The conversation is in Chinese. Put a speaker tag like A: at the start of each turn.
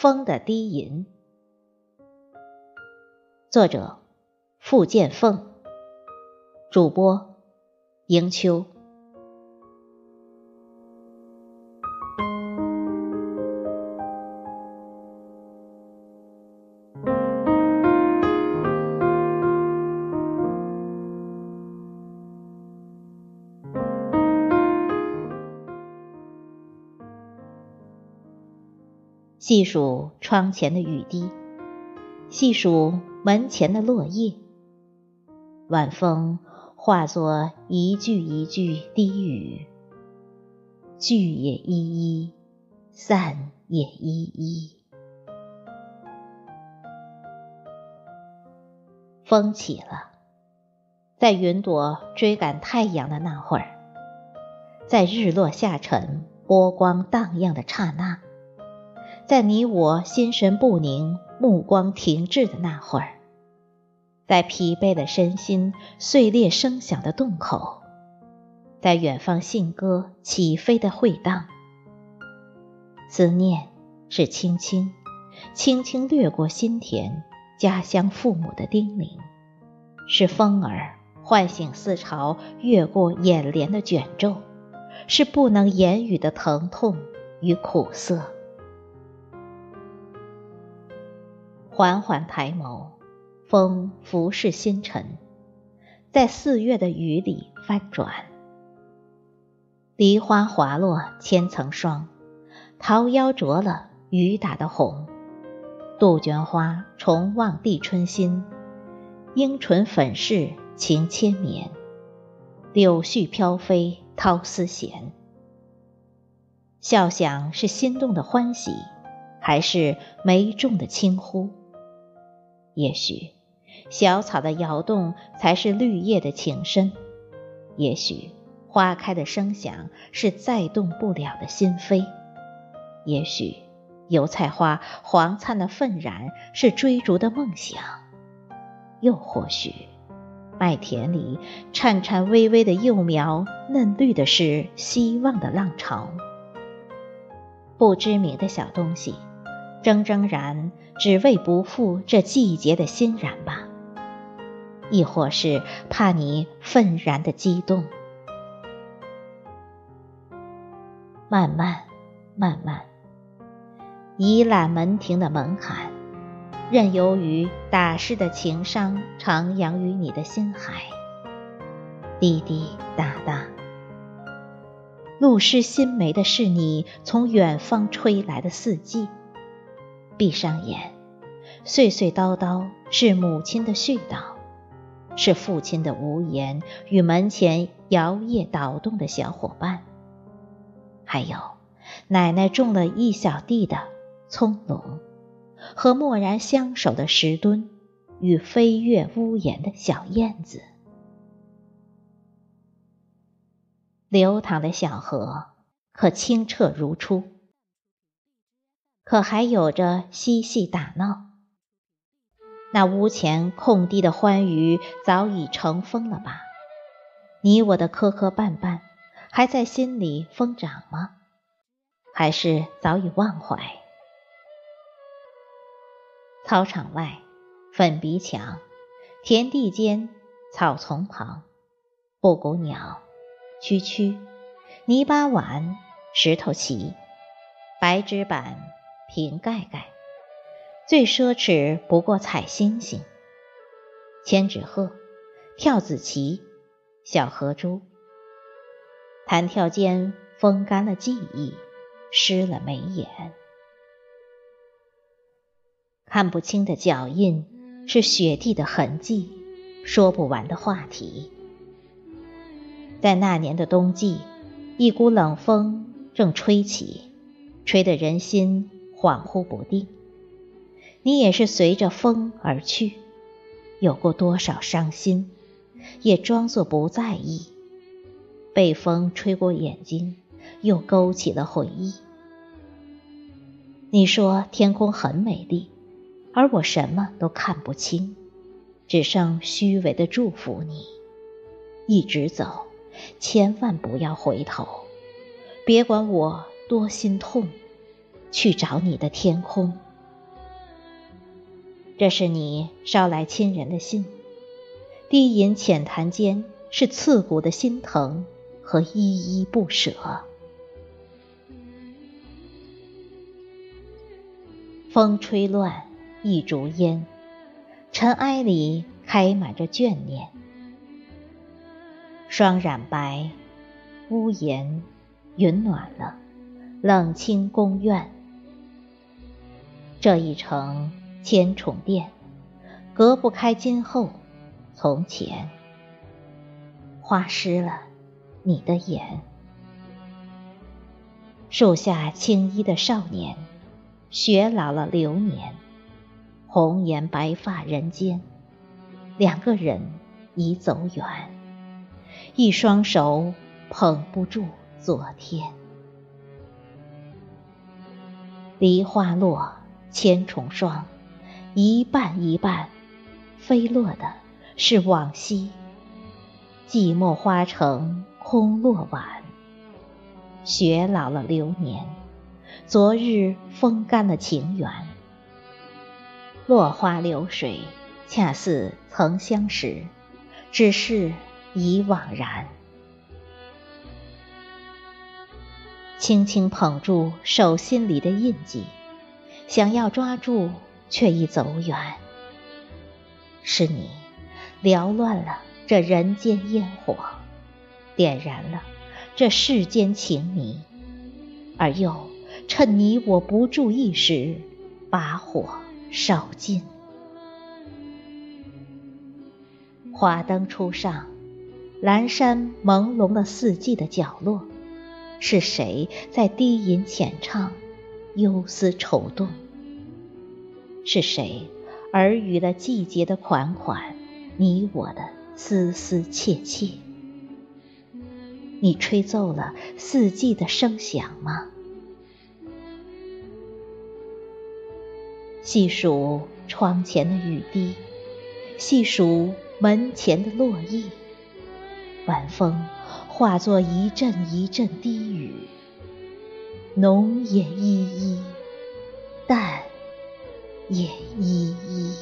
A: 风的低吟。作者：付建凤，主播：迎秋。细数窗前的雨滴，细数门前的落叶。晚风化作一句一句低语，聚也依依，散也依依。风起了，在云朵追赶太阳的那会儿，在日落下沉、波光荡漾的刹那。在你我心神不宁、目光停滞的那会儿，在疲惫的身心、碎裂声响的洞口，在远方信鸽起飞的会荡，思念是轻轻、轻轻掠过心田，家乡父母的叮咛，是风儿唤醒思潮，越过眼帘的卷皱，是不能言语的疼痛与苦涩。缓缓抬眸，风拂拭星辰，在四月的雨里翻转。梨花滑落千层霜，桃夭着了雨打的红。杜鹃花重望帝春心，樱唇粉饰情千绵。柳絮飘飞涛丝弦。笑响是心动的欢喜，还是眉重的轻呼？也许，小草的摇动才是绿叶的情深；也许，花开的声响是再动不了的心扉；也许，油菜花黄灿的愤然是追逐的梦想；又或许，麦田里颤颤巍巍的幼苗嫩绿的是希望的浪潮。不知名的小东西。铮铮然，只为不负这季节的欣然吧；亦或是怕你愤然的激动。慢慢，慢慢，倚揽门庭的门槛，任由于打湿的情伤徜徉于你的心海。滴滴答答，露湿心眉的是你从远方吹来的四季。闭上眼，絮絮叨叨是母亲的絮叨，是父亲的无言与门前摇曳倒动的小伙伴，还有奶奶种了一小地的葱茏，和默然相守的石墩与飞越屋檐的小燕子。流淌的小河可清澈如初。可还有着嬉戏打闹，那屋前空地的欢愉早已成风了吧？你我的磕磕绊绊，还在心里疯长吗？还是早已忘怀？操场外，粉鼻墙，田地间，草丛旁，布谷鸟，蛐蛐，泥巴碗，石头棋，白纸板。瓶盖盖，最奢侈不过采星星。千纸鹤，跳子棋，小河珠。弹跳间风干了记忆，湿了眉眼。看不清的脚印，是雪地的痕迹，说不完的话题。在那年的冬季，一股冷风正吹起，吹得人心。恍惚不定，你也是随着风而去，有过多少伤心，也装作不在意。被风吹过眼睛，又勾起了回忆。你说天空很美丽，而我什么都看不清，只剩虚伪的祝福你，一直走，千万不要回头，别管我多心痛。去找你的天空。这是你捎来亲人的信，低吟浅谈间是刺骨的心疼和依依不舍。风吹乱一烛烟，尘埃里开满着眷念。霜染白屋檐，云暖了冷清宫院。这一程。千重殿，隔不开今后从前。花湿了你的眼，树下青衣的少年，雪老了流年。红颜白发人间，两个人已走远，一双手捧不住昨天。梨花落，千重霜。一瓣一瓣飞落的是往昔，寂寞花城空落晚，雪老了流年，昨日风干了情缘，落花流水，恰似曾相识，只是已惘然。轻轻捧住手心里的印记，想要抓住。却已走远，是你缭乱了这人间烟火，点燃了这世间情迷，而又趁你我不注意时，把火烧尽。华灯初上，阑珊朦胧了四季的角落，是谁在低吟浅唱，忧思愁动？是谁耳语了季节的款款，你我的丝丝切切？你吹奏了四季的声响吗？细数窗前的雨滴，细数门前的落叶，晚风化作一阵一阵低语，浓也依依，淡。也依依。